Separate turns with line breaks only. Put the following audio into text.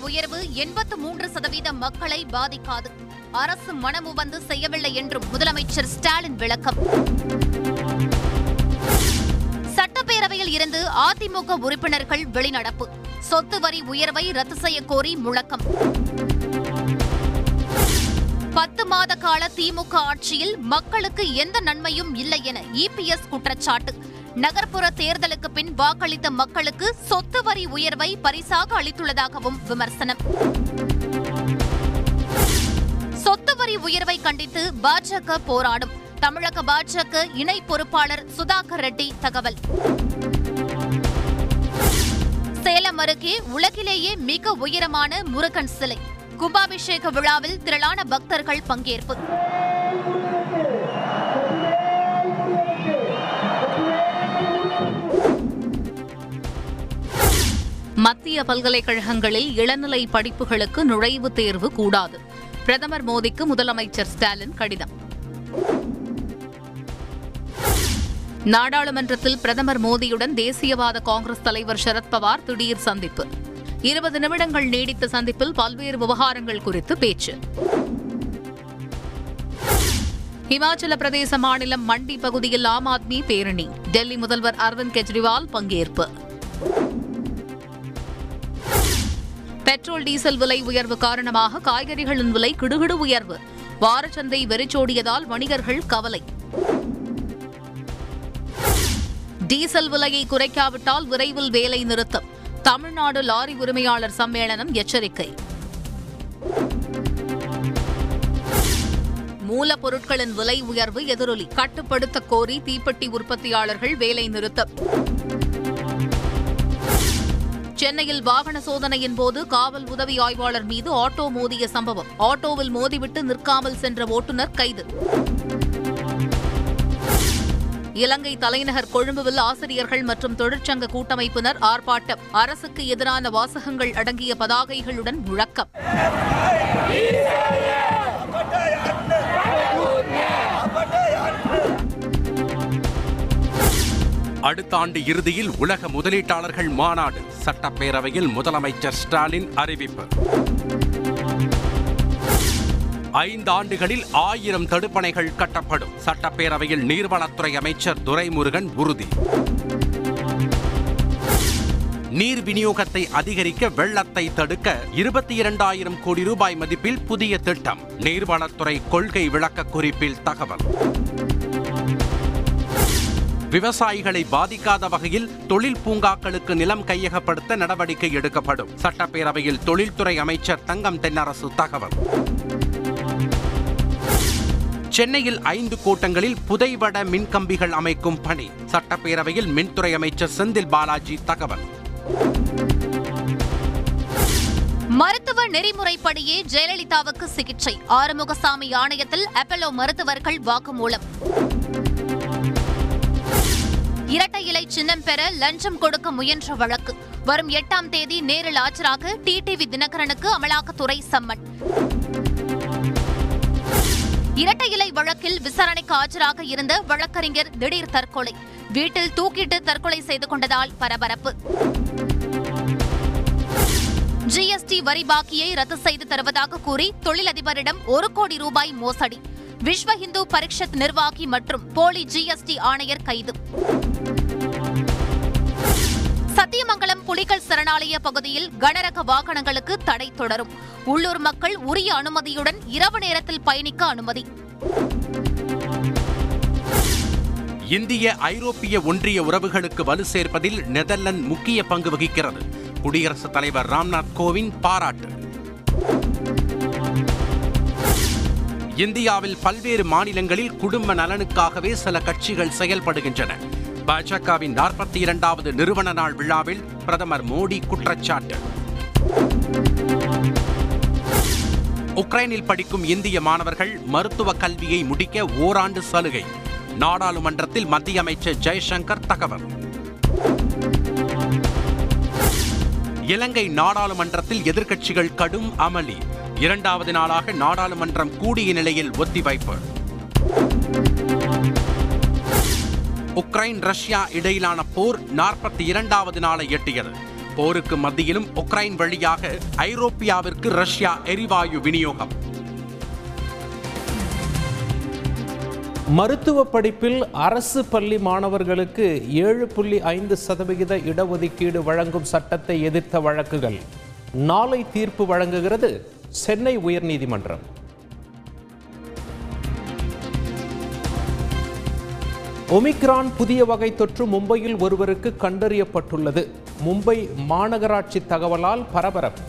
உயர்வு எண்பத்து மூன்று சதவீத மக்களை பாதிக்காது. அரசு மனமுவந்து செய்யவில்லை என்றும் முதலமைச்சர் ஸ்டாலின் விளக்கம். சட்டப்பேரவையில் இருந்து அதிமுக உறுப்பினர்கள் வெளிநடப்பு. சொத்து வரி உயர்வை ரத்து செய்ய கோரி முழக்கம். பத்து மாத கால திமுக ஆட்சியில் மக்களுக்கு எந்த நன்மையும் இல்லை என இபிஎஸ் குற்றச்சாட்டு. நகர்ப்புற தேர்தலுக்கு பின் வாக்களித்த மக்களுக்கு சொத்து வரி உயர்வை பரிசாக அளித்துள்ளதாகவும் விமர்சனம். சொத்து வரி உயர்வை கண்டித்து பாஜக போராடும். தமிழக பாஜக இணை பொறுப்பாளர் சுதாகர் ரெட்டி தகவல். சேலம் அருகே உலகிலேயே மிக உயரமான முருகன் சிலை. கும்பாபிஷேக விழாவில் திரளான பக்தர்கள் பங்கேற்பு.
மத்திய பல்கலைக்கழகங்களில் இளநிலை படிப்புகளுக்கு நுழைவுத் தேர்வு கூடாது. பிரதமர் மோடிக்கு முதலமைச்சர் ஸ்டாலின் கடிதம். நாடாளுமன்றத்தில் பிரதமர் மோடியுடன் தேசியவாத காங்கிரஸ் தலைவர் சரத்பவார் திடீர் சந்திப்பு. இருபது நிமிடங்கள் நீடித்த சந்திப்பில் பல்வேறு விவகாரங்கள் குறித்து பேச்சு. இமாச்சல பிரதேச மாநிலம் மண்டி பகுதியில் ஆம் ஆத்மி பேரணி. டெல்லி முதல்வர் அரவிந்த் கெஜ்ரிவால் பங்கேற்பு. பெட்ரோல் டீசல் விலை உயர்வு காரணமாக காய்கறிகளின் விலை கிடுகிடு உயர்வு. வாரச்சந்தை வெறிச்சோடியதால் வணிகர்கள் கவலை. டீசல் விலையை குறைக்காவிட்டால் விரைவில் வேலை நிறுத்தம். தமிழ்நாடு லாரி உரிமையாளர் சம்மேளனம் எச்சரிக்கை. மூலப்பொருட்களின் விலை உயர்வு எதிரொலி. கட்டுப்படுத்த கோரி தீப்பெட்டி உற்பத்தியாளர்கள் வேலை நிறுத்தம். சென்னையில் வாகன சோதனையின் போது காவல் உதவி ஆய்வாளர் மீது ஆட்டோ மோதிய சம்பவம். ஆட்டோவில் மோதிவிட்டு நிற்காமல் சென்ற ஓட்டுநர் கைது. இலங்கை தலைநகர் கொழும்புவில் ஆசிரியர்கள் மற்றும் தொழிற்சங்க கூட்டமைப்பினர் ஆர்ப்பாட்டம். அரசுக்கு எதிரான வாசகங்கள் அடங்கிய பதாகைகளுடன் முழக்கம்.
அடுத்த ஆண்டு இறுதியில் உலக முதலீட்டாளர்கள் மாநாடு. சட்டப்பேரவையில் முதலமைச்சர் ஸ்டாலின் அறிவிப்பு. ஐந்து ஆண்டுகளில் ஆயிரம் தடுப்பணைகள் கட்டப்படும். சட்டப்பேரவையில் நீர்வளத்துறை அமைச்சர் துரைமுருகன் உறுதி. நீர் விநியோகத்தை அதிகரிக்க வெள்ளத்தை தடுக்க இருபத்தி இரண்டாயிரம் கோடி ரூபாய் மதிப்பில் புதிய திட்டம். நீர்வளத்துறை கொள்கை விளக்க குறிப்பில் தகவல். விவசாயிகளை பாதிக்காத வகையில் தொழில் பூங்காக்களுக்கு நிலம் கையகப்படுத்த நடவடிக்கை எடுக்கப்படும். சட்டப்பேரவையில் தொழில்துறை அமைச்சர் தங்கம் தென்னரசு தகவல். சென்னையில் ஐந்து கூட்டங்களில் புதைவட மின்கம்பிகள் அமைக்கும் பணி. சட்டப்பேரவையில் மின்துறை அமைச்சர் செந்தில் பாலாஜி தகவல்.
மருத்துவ நெறிமுறைப்படியே ஜெயலலிதாவுக்கு சிகிச்சை. ஆறுமுகசாமி ஆணையத்தில் அப்பல்லோ மருத்துவர்கள் வாக்குமூலம். இரட்டை இலை சின்னம் பெற லஞ்சம் கொடுக்க முயன்ற வழக்கு. வரும் எட்டாம் தேதி நேரில் ஆஜராக டிடிவி தினகரனுக்கு அமலாக்கத்துறை சம்மன். இரட்டை இலை வழக்கில் விசாரணைக்கு ஆஜராக இருந்த வழக்கறிஞர் திடீர் தற்கொலை. வீட்டில் தூக்கிட்டு தற்கொலை செய்து கொண்டதால் பரபரப்பு. ஜிஎஸ்டி வரி பாக்கியை ரத்து செய்து தருவதாக கூறி தொழிலதிபரிடம் ஒரு கோடி ரூபாய் மோசடி. விஸ்வ இந்து பரிஷத் நிர்வாகி மற்றும் போலி ஜிஎஸ்டி ஆணையர் கைது. சத்தியமங்கலம் புலிகள் சரணாலய பகுதியில் கனரக வாகனங்களுக்கு தடை தொடரும். உள்ளூர் மக்கள் உரிய அனுமதியுடன் இரவு நேரத்தில் பயணிக்க அனுமதி.
இந்திய ஐரோப்பிய ஒன்றிய உறவுகளுக்கு வலு சேர்ப்பதில் நெதர்லாந்து முக்கிய பங்கு வகிக்கிறது. குடியரசுத் தலைவர் ராம்நாத் கோவிந்த் பாராட்டு. இந்தியாவில் பல்வேறு மாநிலங்களில் குடும்ப நலனுக்காகவே சில கட்சிகள் செயல்படுகின்றன. பாஜகவின் நாற்பத்தி இரண்டாவது நிறுவன நாள் விழாவில் பிரதமர் மோடி குற்றச்சாட்டு. உக்ரைனில் படிக்கும் இந்திய மாணவர்கள் மருத்துவ கல்வியை முடிக்க ஓராண்டு சலுகை. நாடாளுமன்றத்தில் மத்திய அமைச்சர் ஜெய்சங்கர் தகவல். இலங்கை நாடாளுமன்றத்தில் எதிர்க்கட்சிகள் கடும் அமளி. இரண்டாவது நாளாக நாடாளுமன்றம் கூடிய நிலையில் ஒத்திவைப்பு. உக்ரைன் ரஷ்யா இடையிலான போர் நாற்பத்தி இரண்டாவது நாளை எட்டியது. போருக்கு மத்தியிலும் உக்ரைன் வழியாக ஐரோப்பியாவிற்கு ரஷ்யா எரிவாயு விநியோகம்.
மருத்துவ படிப்பில் அரசு பள்ளி மாணவர்களுக்கு ஏழு புள்ளி ஐந்து சதவிகித இடஒதுக்கீடு வழங்கும் சட்டத்தை எதிர்த்த வழக்குகள். நாளை தீர்ப்பு வழங்குகிறது சென்னை உயர்நீதிமன்றம். ஒமிக்ரான் புதிய வகை தொற்று மும்பையில் ஒருவருக்கு கண்டறியப்பட்டுள்ளது. மும்பை மாநகராட்சி தகவலால் பரபரப்பு.